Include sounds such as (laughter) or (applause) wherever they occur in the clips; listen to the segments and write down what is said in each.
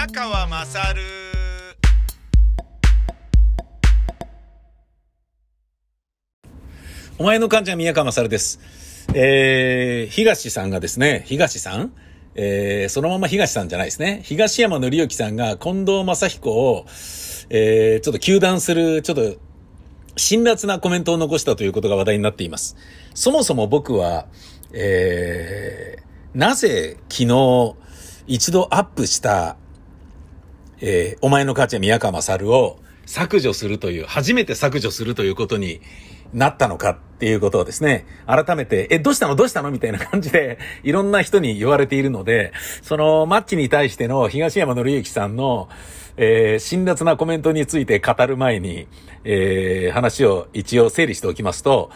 宮川まさるお前の患者宮川まさるです。えー、東さんがですね、東さん？えー、そのまま東さんじゃないですね。東山紀之さんが近藤正彦を、えー、ちょっと糾弾する、ちょっと、辛辣なコメントを残したということが話題になっています。そもそも僕は、えー、なぜ昨日一度アップした、えー、お前の母ちゃん宮川勝を削除するという、初めて削除するということになったのかっていうことをですね、改めて、え、どうしたの？どうしたの？みたいな感じで、(laughs) いろんな人に言われているので、そのマッチに対しての東山紀之さんの、えー、辛辣なコメントについて語る前に、えー、話を一応整理しておきますと、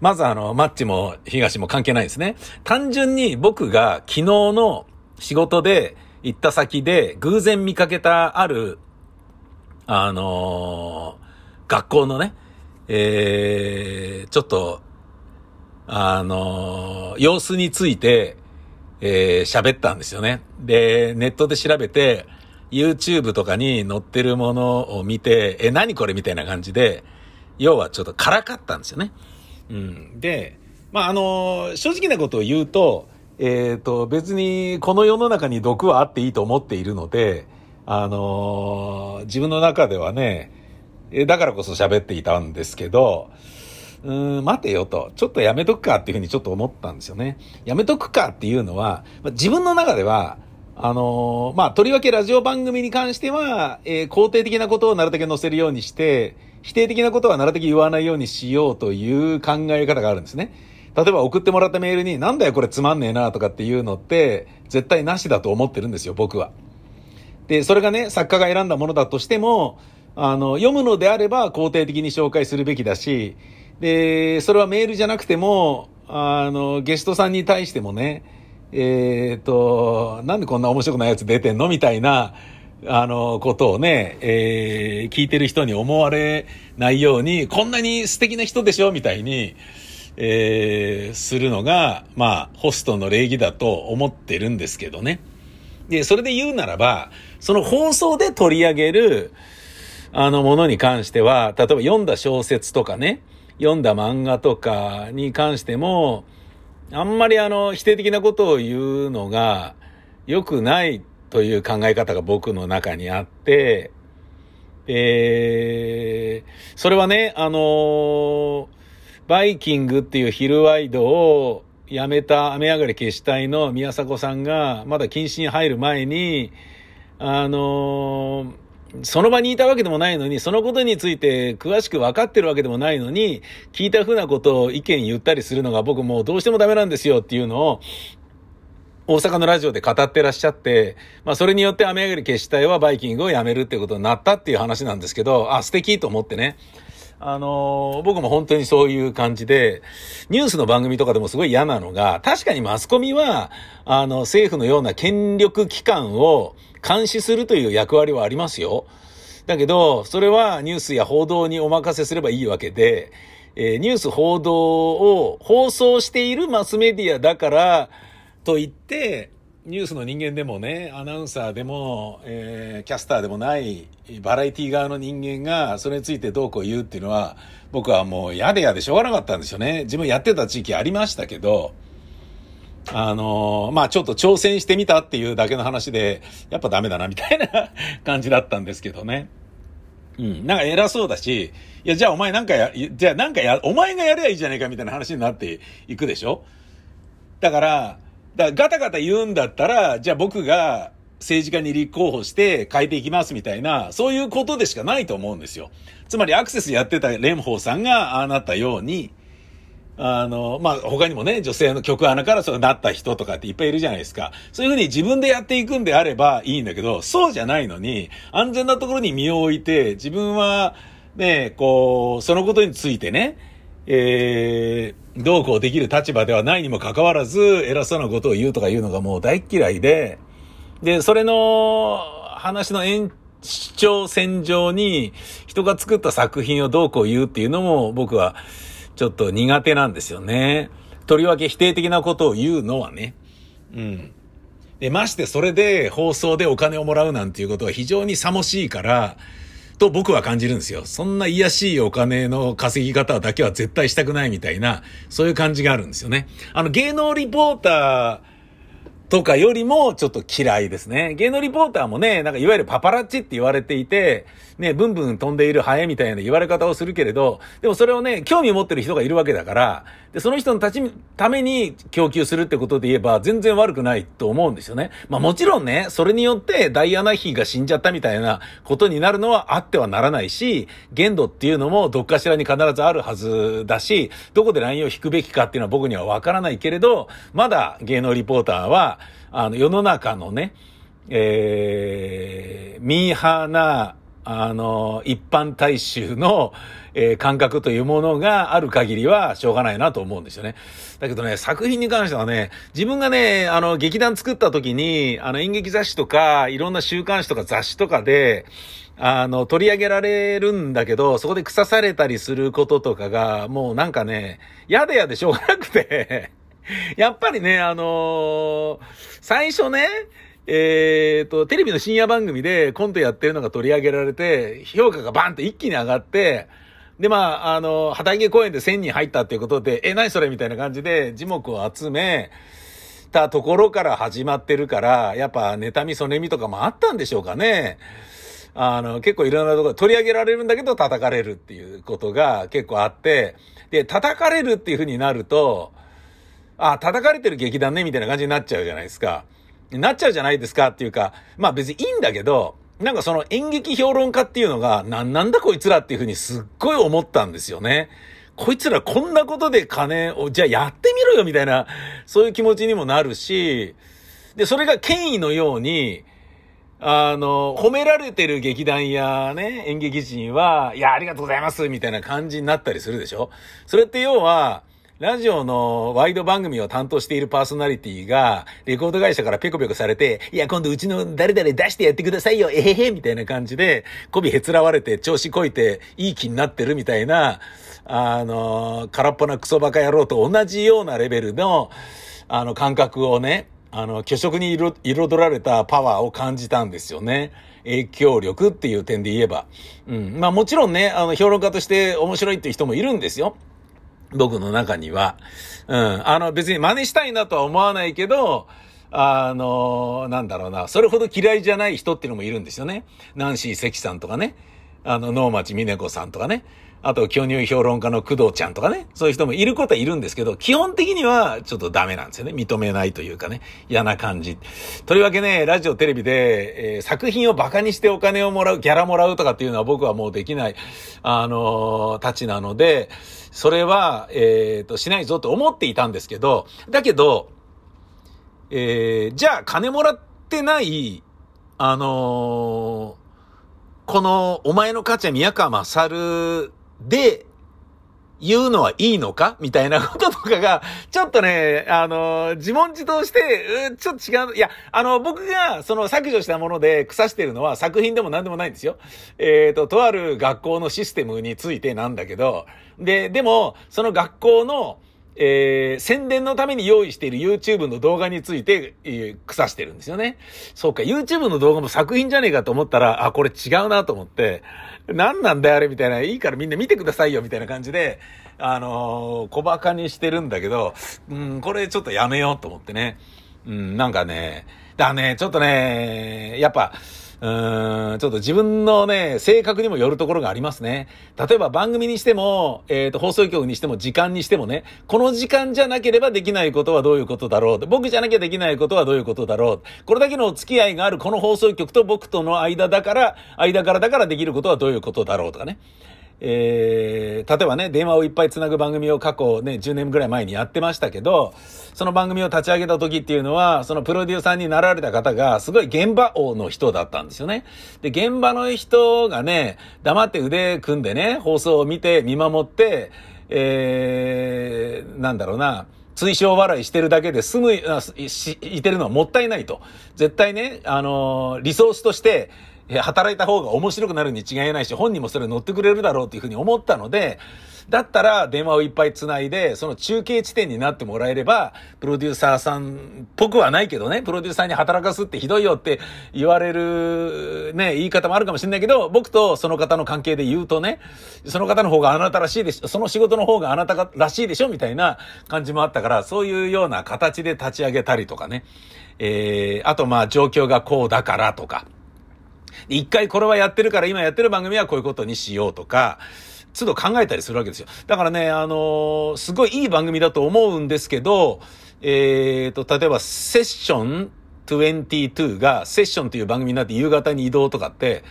まずあの、マッチも東も関係ないですね。単純に僕が昨日の仕事で行った先で偶然見かけたある、あのー学校のね、えー、ちょっと、あのー様子について、えー喋ったんですよね。で、ネットで調べて、YouTube とかに載ってるものを見て、え、何これみたいな感じで、要はちょっとからかったんですよね。うん。で、まあ、あの、正直なことを言うと、えっ、と、別にこの世の中に毒はあっていいと思っているので、あの、自分の中ではね、えだからこそ喋っていたんですけど、うーん、待てよと、ちょっとやめとくかっていうふうにちょっと思ったんですよね。やめとくかっていうのは、まあ自分の中では、あのーまあ、とりわけラジオ番組に関しては、えー肯定的なことをなるだけ載せるようにして、否定的なことはなるだけ言わないようにしようという考え方があるんですね。例えば送ってもらったメールに、なんだよこれつまんねえなとかっていうのって、絶対なしだと思ってるんですよ、僕は。で、それがね、作家が選んだものだとしても、あの、読むのであれば肯定的に紹介するべきだし、で、それはメールじゃなくても、あの、ゲストさんに対してもね、えっ、と、なんでこんな面白くないやつ出てんの？みたいな、あの、ことをね、えー聞いてる人に思われないように、こんなに素敵な人でしょ？みたいに、えーするのが、まあ、ホストの礼儀だと思ってるんですけどね。で、それで言うならば、その放送で取り上げる、あのものに関しては、例えば読んだ小説とかね、読んだ漫画とかに関しても、あんまりあの、否定的なことを言うのが良くないという考え方が僕の中にあって、えー、それはね、あのバイキングっていうヒルワイドを辞めた雨上がり消し隊の宮迫さんが、まだ禁止に入る前に、あのその場にいたわけでもないのに、そのことについて詳しく分かってるわけでもないのに、聞いたふうなことを意見言ったりするのが僕もうどうしてもダメなんですよっていうのを、大阪のラジオで語ってらっしゃって、まあそれによって雨上がり消し隊はバイキングをやめるってことになったっていう話なんですけど、あ、素敵と思ってね。あの僕も本当にそういう感じで、ニュースの番組とかでもすごい嫌なのが、確かにマスコミは、あの、政府のような権力機関を監視するという役割はありますよ。だけど、それはニュースや報道にお任せすればいいわけで、えーニュース報道を放送しているマスメディアだからといって、ニュースの人間でもね、アナウンサーでも、えーキャスターでもない、バラエティ側の人間が、それについてどうこう言うっていうのは、僕はもう嫌で嫌でしょうがなかったんですよね。自分やってた地域ありましたけど、あのーまあちょっと挑戦してみたっていうだけの話で、やっぱダメだなみたいな (laughs) 感じだったんですけどね。うん。なんか偉そうだし、いや、じゃあお前なんかや、じゃあなんかや、お前がやればいいじゃねえかみたいな話になっていくでしょ？だから、だガタガタ言うんだったら、じゃあ僕が政治家に立候補して変えていきますみたいな、そういうことでしかないと思うんですよ。つまりアクセスやってた蓮舫さんがああなったように、あの、まあ、他にもね、女性の曲穴からそうなった人とかっていっぱいいるじゃないですか。そういうふうに自分でやっていくんであればいいんだけど、そうじゃないのに、安全なところに身を置いて、自分は、ね、こう、そのことについてね、えー、どうこうできる立場ではないにもかかわらず、偉そうなことを言うとか言うのがもう大嫌いで、で、それの話の延長線上に人が作った作品をどうこう言うっていうのも僕はちょっと苦手なんですよね。とりわけ否定的なことを言うのはね。うん。で、ましてそれで放送でお金をもらうなんていうことは非常にさもしいから、と僕は感じるんですよ。そんな癒しいお金の稼ぎ方だけは絶対したくないみたいな、そういう感じがあるんですよね。あの芸能リポーター、とかよりもちょっと嫌いですね。芸能リポーターもね、なんかいわゆるパパラッチって言われていて、ね、ブンブン飛んでいるハエみたいな言われ方をするけれど、でもそれをね、興味を持ってる人がいるわけだから、で、その人のたち、ために供給するってことで言えば全然悪くないと思うんですよね。まあもちろんね、それによってダイアナ妃が死んじゃったみたいなことになるのはあってはならないし、限度っていうのもどっかしらに必ずあるはずだし、どこでラインを引くべきかっていうのは僕にはわからないけれど、まだ芸能リポーターは、あの、世の中のね、えー、ミーハーな、あの、一般大衆の、えー、感覚というものがある限りはしょうがないなと思うんですよね。だけどね、作品に関してはね、自分がね、あの、劇団作った時に、あの、演劇雑誌とか、いろんな週刊誌とか雑誌とかで、あの、取り上げられるんだけど、そこで腐されたりすることとかが、もうなんかね、やでやでしょうがなくて (laughs) やっぱりね、あのー、最初ね、えっ、ー、と、テレビの深夜番組でコントやってるのが取り上げられて、評価がバンと一気に上がって、で、まあ、あの、旗揚げ公演で1000人入ったっていうことで、え、何それみたいな感じで、字幕を集めたところから始まってるから、やっぱ、妬み、そねみとかもあったんでしょうかね。あの、結構いろんなところ取り上げられるんだけど叩かれるっていうことが結構あって、で、叩かれるっていう風になると、あ、叩かれてる劇団ね、みたいな感じになっちゃうじゃないですか。なっちゃうじゃないですかっていうか、まあ別にいいんだけど、なんかその演劇評論家っていうのが、なんなんだこいつらっていうふうにすっごい思ったんですよね。こいつらこんなことで金を、じゃあやってみろよみたいな、そういう気持ちにもなるし、で、それが権威のように、あの、褒められてる劇団やね、演劇人は、いや、ありがとうございますみたいな感じになったりするでしょそれって要は、ラジオのワイド番組を担当しているパーソナリティが、レコード会社からペコペコされて、いや、今度うちの誰々出してやってくださいよ、えへへ、みたいな感じで、媚びへつらわれて、調子こいて、いい気になってるみたいな、あの、空っぽなクソバカ野郎と同じようなレベルの、あの、感覚をね、あの、虚色に彩られたパワーを感じたんですよね。影響力っていう点で言えば。うん。まあもちろんね、あの、評論家として面白いっていう人もいるんですよ。僕の中には。うん。あの、別に真似したいなとは思わないけど、あの、なんだろうな、それほど嫌いじゃない人っていうのもいるんですよね。ナンシー関さんとかね。あの、能町美奈子さんとかね。あと、巨乳評論家の工藤ちゃんとかね。そういう人もいることはいるんですけど、基本的にはちょっとダメなんですよね。認めないというかね。嫌な感じ。とりわけね、ラジオ、テレビで、えー、作品を馬鹿にしてお金をもらう、ギャラもらうとかっていうのは僕はもうできない、あのー、たちなので、それは、えっ、ー、と、しないぞと思っていたんですけど、だけど、えー、じゃあ金もらってない、あのこの、お前の価値は宮川勝で、言うのはいいのか？みたいなこととかが、ちょっとね、あの、自問自答して、ちょっと違う。いや、あの、僕が、その削除したもので腐してるのは作品でも何でもないんですよ。えっ、ー、と、とある学校のシステムについてなんだけど、で、でも、その学校の、えー、宣伝のために用意している YouTube の動画について、えー、腐してるんですよね。そうか、YouTube の動画も作品じゃねえかと思ったら、あ、これ違うなと思って、何なんだよあれみたいな、いいからみんな見てくださいよみたいな感じで、あのー、小馬鹿にしてるんだけど、うん、これちょっとやめようと思ってね。うん、なんかね、だね、ちょっとね、やっぱ、ちょっと自分のね、性格にもよるところがありますね。例えば番組にしても、えっ、ー、と、放送局にしても、時間にしてもね、この時間じゃなければできないことはどういうことだろう。僕じゃなきゃできないことはどういうことだろう。これだけのお付き合いがあるこの放送局と僕との間だから、間からだからできることはどういうことだろうとかね。えー、例えばね、電話をいっぱいつなぐ番組を過去ね、10年ぐらい前にやってましたけど、その番組を立ち上げた時っていうのは、そのプロデューサーになられた方が、すごい現場王の人だったんですよね。で、現場の人がね、黙って腕組んでね、放送を見て、見守って、えー、なんだろうな、追奨笑いしてるだけで済む、いてるのはもったいないと。絶対ね、あのー、リソースとして、働いた方が面白くなるに違いないし、本人もそれ乗ってくれるだろうっていうふうに思ったので、だったら電話をいっぱい繋いで、その中継地点になってもらえれば、プロデューサーさんっぽくはないけどね、プロデューサーに働かすってひどいよって言われる、ね、言い方もあるかもしれないけど、僕とその方の関係で言うとね、その方の方があなたらしいでしょ、その仕事の方があなたらしいでしょみたいな感じもあったから、そういうような形で立ち上げたりとかね。えー、あとまあ状況がこうだからとか。一回これはやってるから今やってる番組はこういうことにしようとか、都度考えたりするわけですよ。だからね、あのー、すごいいい番組だと思うんですけど、えっ、ー、と、例えば、セッション22が、セッションという番組になって夕方に移動とかって、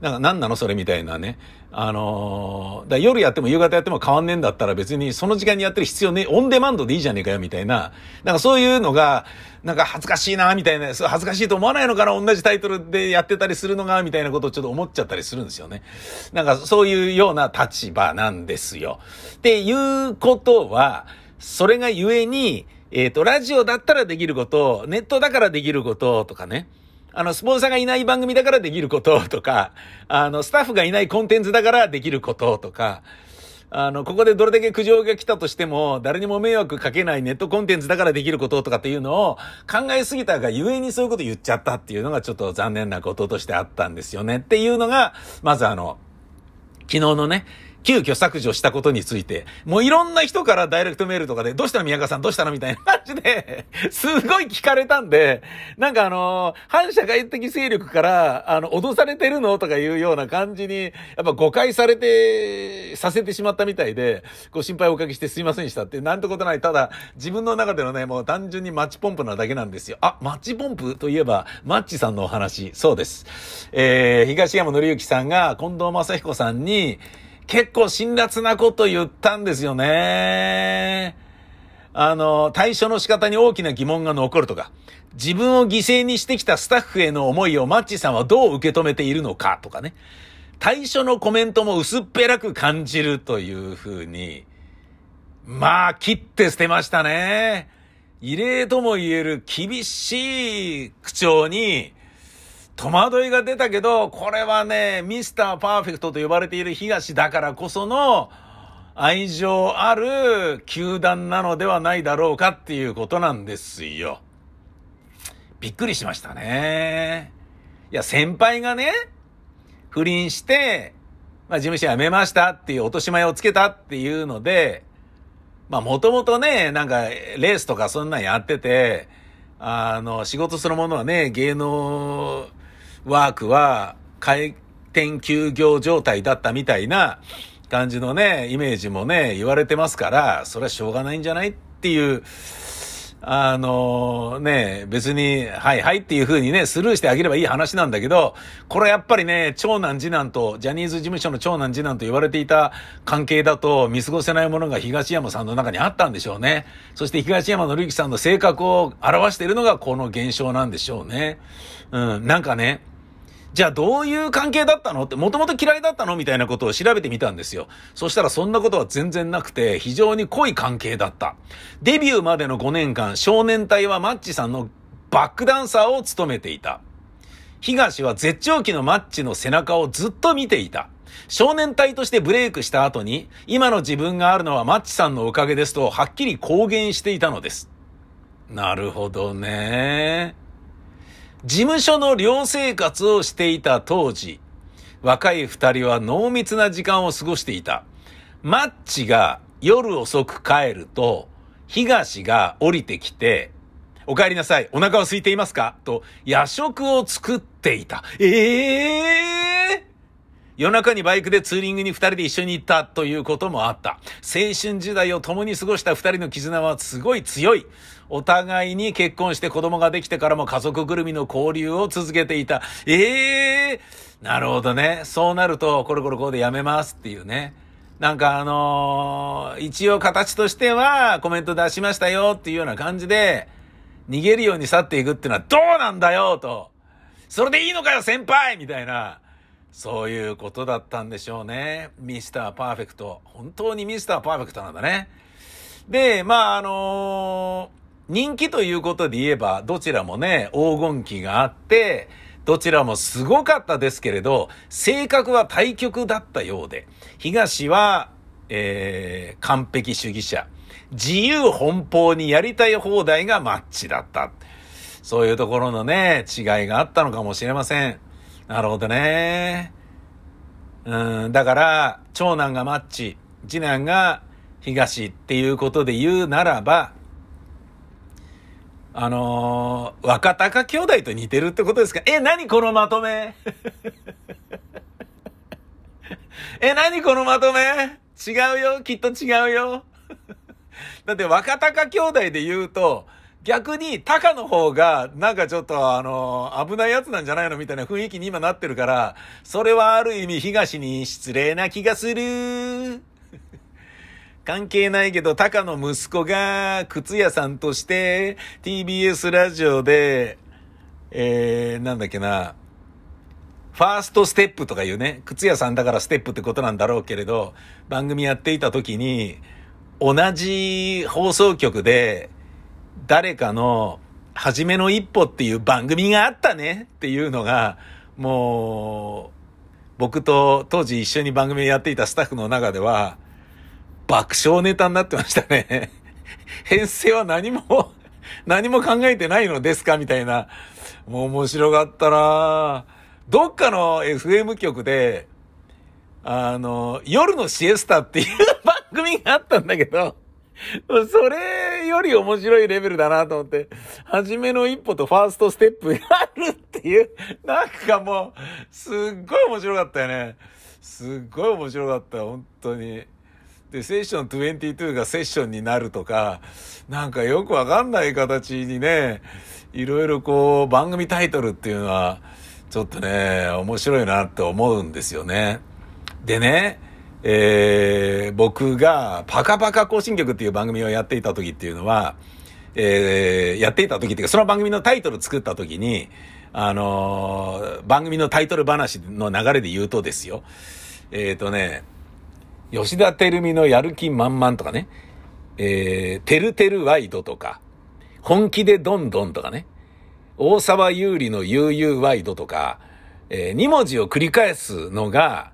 なんか何なのそれみたいなね。あのー、だ夜やっても夕方やっても変わんねえんだったら別にその時間にやってる必要ねオンデマンドでいいじゃねえかよみたいな。なんかそういうのが、なんか恥ずかしいなみたいな、恥ずかしいと思わないのかな同じタイトルでやってたりするのがみたいなことをちょっと思っちゃったりするんですよね。なんかそういうような立場なんですよ。っていうことは、それがゆえに、えっ、ー、と、ラジオだったらできること、ネットだからできることとかね。あの、スポンサーがいない番組だからできることとか、あの、スタッフがいないコンテンツだからできることとか、あの、ここでどれだけ苦情が来たとしても、誰にも迷惑かけないネットコンテンツだからできることとかっていうのを考えすぎたがゆえにそういうこと言っちゃったっていうのがちょっと残念なこととしてあったんですよね。っていうのが、まずあの、昨日のね、急遽削除したことについて、もういろんな人からダイレクトメールとかで、どうしたの宮川さんどうしたのみたいな感じで、すごい聞かれたんで、なんかあの、反社会的勢力から、あの、脅されてるのとかいうような感じに、やっぱ誤解されて、させてしまったみたいで、ご心配おかけしてすいませんでしたって、なんてことない。ただ、自分の中でのね、もう単純にマッチポンプなだけなんですよ。あ、マッチポンプといえば、マッチさんのお話。そうです。えー、東山紀之さんが近藤正彦さんに、結構辛辣なこと言ったんですよね。あの、対処の仕方に大きな疑問が残るとか、自分を犠牲にしてきたスタッフへの思いをマッチさんはどう受け止めているのかとかね。対処のコメントも薄っぺらく感じるというふうに、まあ、切って捨てましたね。異例とも言える厳しい口調に、戸惑いが出たけど、これはね、ミスターパーフェクトと呼ばれている東だからこその愛情ある球団なのではないだろうかっていうことなんですよ。びっくりしましたね。いや、先輩がね、不倫して、まあ事務所辞めましたっていう落とし前をつけたっていうので、まあもともとね、なんかレースとかそんなんやってて、あの、仕事するものはね、芸能ワークは開店休業状態だったみたいな感じのね、イメージもね、言われてますから、それはしょうがないんじゃないっていう、あのね、別に、はいはいっていう風にね、スルーしてあげればいい話なんだけど、これやっぱりね、長男次男と、ジャニーズ事務所の長男次男と言われていた関係だと見過ごせないものが東山さんの中にあったんでしょうね。そして東山紀之さんの性格を表しているのがこの現象なんでしょうね。うん、なんかね、じゃあどういう関係だったのって、もともと嫌いだったのみたいなことを調べてみたんですよ。そしたらそんなことは全然なくて、非常に濃い関係だった。デビューまでの5年間、少年隊はマッチさんのバックダンサーを務めていた。東は絶頂期のマッチの背中をずっと見ていた。少年隊としてブレイクした後に、今の自分があるのはマッチさんのおかげですと、はっきり公言していたのです。なるほどね。事務所の寮生活をしていた当時、若い二人は濃密な時間を過ごしていた。マッチが夜遅く帰ると、東が降りてきて、お帰りなさい。お腹は空いていますか？と、夜食を作っていた。ええー、夜中にバイクでツーリングに二人で一緒に行ったということもあった。青春時代を共に過ごした二人の絆はすごい強い。お互いに結婚して子供ができてからも家族ぐるみの交流を続けていた。ええー、なるほどね。そうなると、コロコロこうでやめますっていうね。なんかあのー、一応形としてはコメント出しましたよっていうような感じで、逃げるように去っていくっていうのはどうなんだよと。それでいいのかよ先輩みたいな。そういうことだったんでしょうね。ミスターパーフェクト。本当にミスターパーフェクトなんだね。で、まあ、あのー、人気ということで言えば、どちらもね、黄金期があって、どちらもすごかったですけれど、性格は対極だったようで、東は、えー、完璧主義者。自由奔放にやりたい放題がマッチだった。そういうところのね、違いがあったのかもしれません。なるほどね。うん、だから、長男がマッチ、次男が東っていうことで言うならば、あのー、若隆兄弟と似てるってことですか？え、何このまとめ？(laughs) え、何このまとめ？違うよ。きっと違うよ。だって若隆兄弟で言うと、逆に、タカの方が、なんかちょっと、あの、危ないやつなんじゃないのみたいな雰囲気に今なってるから、それはある意味東に失礼な気がする。関係ないけど、タカの息子が、靴屋さんとして、TBS ラジオで、えー、なんだっけな、ファーストステップとかいうね、靴屋さんだからステップってことなんだろうけれど、番組やっていた時に、同じ放送局で、誰かの、初めの一歩っていう番組があったねっていうのが、もう、僕と当時一緒に番組やっていたスタッフの中では、爆笑ネタになってましたね。(laughs) 編成は何も (laughs) 何も考えてないのですか？みたいな。もう面白かったなどっかの FM 局で、あの、夜のシエスタっていう番組があったんだけど、それより面白いレベルだなと思って、初めの一歩とファーストステップがあるっていう、なんかもう、すっごい面白かったよね。すっごい面白かった、本当に。で、セッション22がセッションになるとか、なんかよくわかんない形にね、いろいろこう、番組タイトルっていうのは、ちょっとね、面白いなって思うんですよね。でね、えー、僕がパカパカ更新曲っていう番組をやっていた時っていうのは、えー、やっていた時っていうか、その番組のタイトル作った時に、あのー、番組のタイトル話の流れで言うとですよ、えっ、ー、とね、吉田照美のやる気満々とかね、えー、てるてるワイドとか、本気でどんどんとかね、大沢有利の悠々ワイドとか、えー、2文字を繰り返すのが、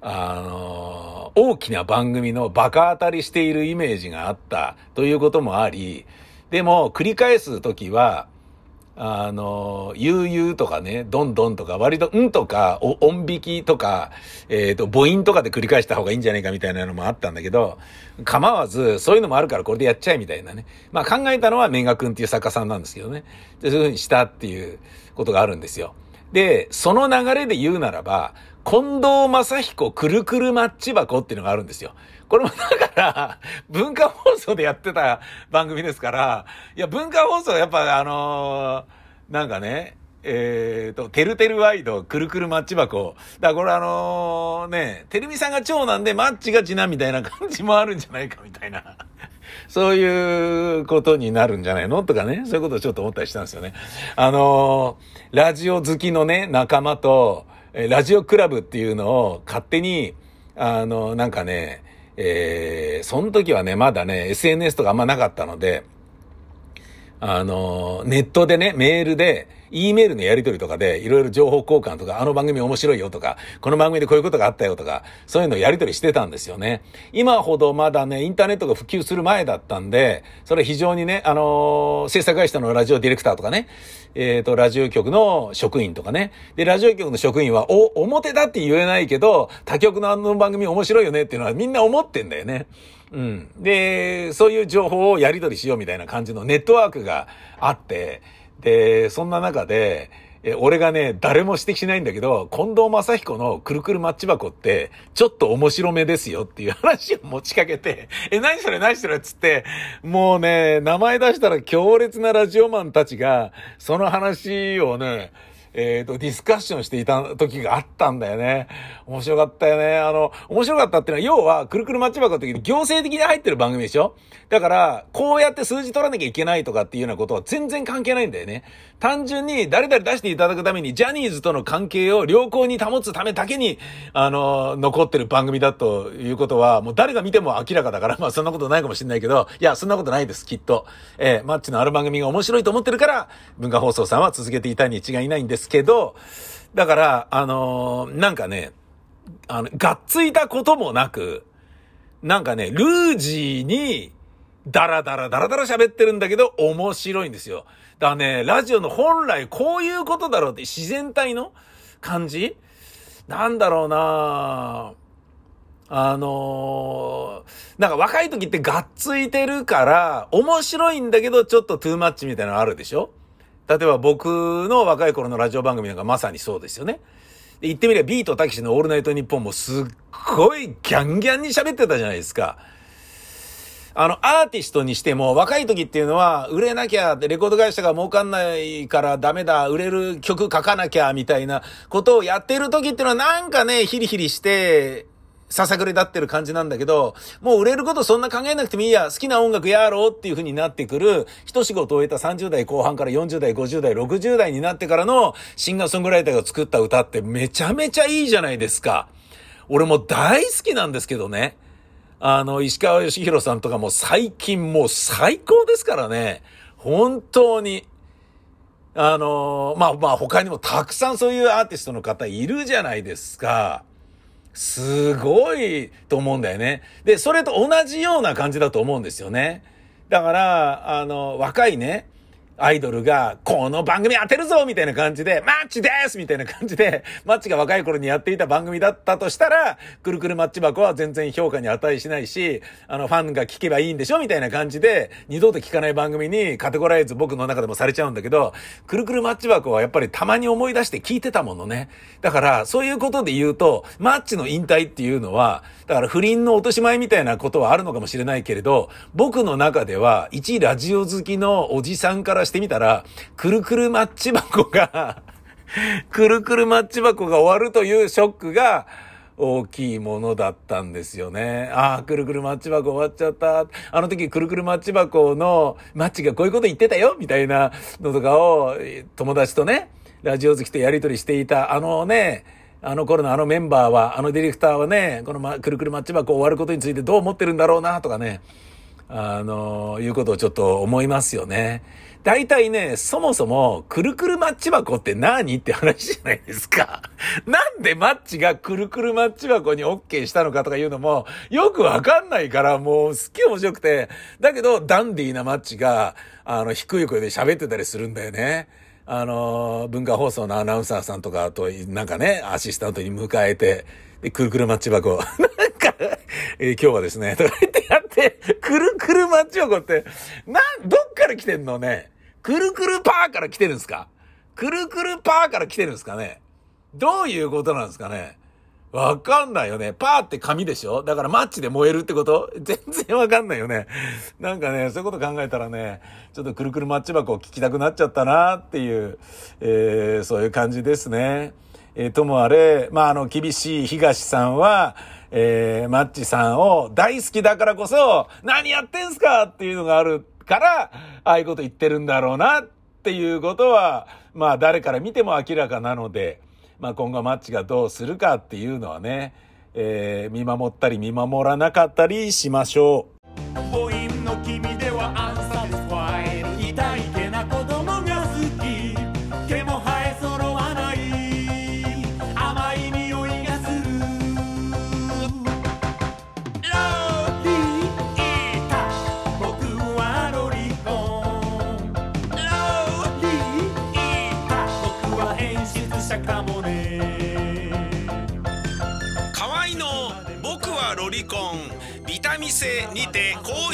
あのー、大きな番組のバカ当たりしているイメージがあったということもあり、でも繰り返すときは、あの、悠々とかね、どんどんとか、割と、んとか、音引きとか、えっ、ー、と、母音とかで繰り返した方がいいんじゃないかみたいなのもあったんだけど、構わず、そういうのもあるからこれでやっちゃえみたいなね。まあ考えたのはメガ君っていう作家さんなんですけどね。で、そういうふうにしたっていうことがあるんですよ。で、その流れで言うならば、近藤正彦くるくるマッチ箱っていうのがあるんですよ。これもだから、文化放送でやってた番組ですから、いや、文化放送やっぱあのー、なんかね、えっ、ー、と、てるてるワイド、くるくるマッチ箱。だからこれあのー、ね、てるみさんが長男でマッチが次男みたいな感じもあるんじゃないかみたいな。そういうことになるんじゃないのとかね。そういうことをちょっと思ったりしたんですよね。あのー、ラジオ好きのね、仲間と、ラジオクラブっていうのを勝手に、あの、なんかね、えー、その時はね、まだね、SNS とかあんまなかったので、あの、ネットでね、メールで、E メールのやり取りとかで、いろいろ情報交換とか、あの番組面白いよとか、この番組でこういうことがあったよとか、そういうのをやり取りしてたんですよね。今ほどまだね、インターネットが普及する前だったんで、それ非常にね、あのー、制作会社のラジオディレクターとかね、えっ、ー、と、ラジオ局の職員とかね。で、ラジオ局の職員は、お、表だって言えないけど、他局のあの番組面白いよねっていうのはみんな思ってんだよね。うん。で、そういう情報をやり取りしようみたいな感じのネットワークがあって、で、そんな中で、え、俺がね、誰も指摘しないんだけど、近藤正彦のくるくるマッチ箱って、ちょっと面白めですよっていう話を持ちかけて、(laughs) え、何それ何それっつって、もうね、名前出したら強烈なラジオマンたちが、その話をね、えっ、ー、と、ディスカッションしていた時があったんだよね。面白かったよね。あの、面白かったっていうのは、要は、くるくるマッチ箱の時に行政的に入ってる番組でしょ？だから、こうやって数字取らなきゃいけないとかっていうようなことは全然関係ないんだよね。単純に、誰々出していただくために、ジャニーズとの関係を良好に保つためだけに、あの、残ってる番組だということは、もう誰が見ても明らかだから、まあそんなことないかもしれないけど、いや、そんなことないです、きっと。えー、マッチのある番組が面白いと思ってるから、文化放送さんは続けていたに違いないんです。ですけど、だから、あのー、なんかね、あの、がっついたこともなく、なんかね、ルージーに、ダラダラダラダラ喋ってるんだけど、面白いんですよ。だからね、ラジオの本来こういうことだろうって自然体の感じ？なんだろうなあのー、なんか若い時ってがっついてるから、面白いんだけどちょっとトゥーマッチみたいなのあるでしょ？例えば僕の若い頃のラジオ番組なんかまさにそうですよね。で言ってみればビートたけしのオールナイトニッポンもすっごいギャンギャンに喋ってたじゃないですか。あの、アーティストにしても、若い時っていうのは、売れなきゃ、レコード会社が儲かんないからダメだ、売れる曲書かなきゃ、みたいなことをやってる時っていうのは、なんかね、ヒリヒリして、ささくれ立ってる感じなんだけど、もう売れることそんな考えなくてもいいや、好きな音楽やろうっていう風になってくる、一仕事を終えた30代後半から40代、50代、60代になってからのシンガーソングライターが作った歌ってめちゃめちゃいいじゃないですか。俺も大好きなんですけどね。あの、石川義弘さんとかも最近もう最高ですからね。本当に。あの、まあまあ他にもたくさんそういうアーティストの方いるじゃないですか。すごいと思うんだよね。で、それと同じような感じだと思うんですよね。だから、あの、若いね、アイドルが、この番組当てるぞみたいな感じで、マッチですみたいな感じで、マッチが若い頃にやっていた番組だったとしたら、くるくるマッチ箱は全然評価に値しないし、あの、ファンが聞けばいいんでしょみたいな感じで、二度と聞かない番組にカテゴライズ僕の中でもされちゃうんだけど、くるくるマッチ箱はやっぱりたまに思い出して聞いてたものね。だから、そういうことで言うと、マッチの引退っていうのは、だから不倫の落とし前みたいなことはあるのかもしれないけれど、僕の中では、一ラジオ好きのおじさんからしてみたら、くるくるマッチ箱が (laughs) くるくるマッチ箱が終わるというショックが、大きいものだったんですよね。ああ、くるくるマッチ箱終わっちゃった。あの時くるくるマッチ箱のマッチがこういうこと言ってたよみたいなのとかを友達とね、ラジオ好きとやりとりしていたあのね、あの頃のあのメンバーは、あのディレクターはね、この、ま、くるくるマッチ箱終わることについてどう思ってるんだろうなとかね、あの、いうことをちょっと思いますよね。大体ね、そもそも、くるくるマッチ箱って何って話じゃないですか。(laughs) なんでマッチがくるくるマッチ箱に OK したのかとかいうのも、よくわかんないから、もうすっげえ面白くて、だけど、ダンディーなマッチが、あの、低い声で喋ってたりするんだよね。あの、文化放送のアナウンサーさんとかと、なんかね、アシスタントに迎えて、で、くるくるマッチ箱。(laughs) なんか、えー、今日はですね、とか言ってやって、くるくるマッチ箱って、な、どっから来てんのね？くるくるパーから来てるんですか？くるくるパーから来てるんですかね？どういうことなんですかね？わかんないよね。パーって紙でしょ？だからマッチで燃えるってこと？全然わかんないよね。なんかね、そういうこと考えたらね、ちょっとくるくるマッチ箱を聞きたくなっちゃったなっていう、えー、そういう感じですね。えー、ともあれ、まあ、あの、厳しい東さんは、えー、マッチさんを大好きだからこそ、何やってんすか？っていうのがある。から、ああいうこと言ってるんだろうなっていうことは、まあ誰から見ても明らかなので、まあ今後マッチがどうするかっていうのはね、えー、見守ったり見守らなかったりしましょう。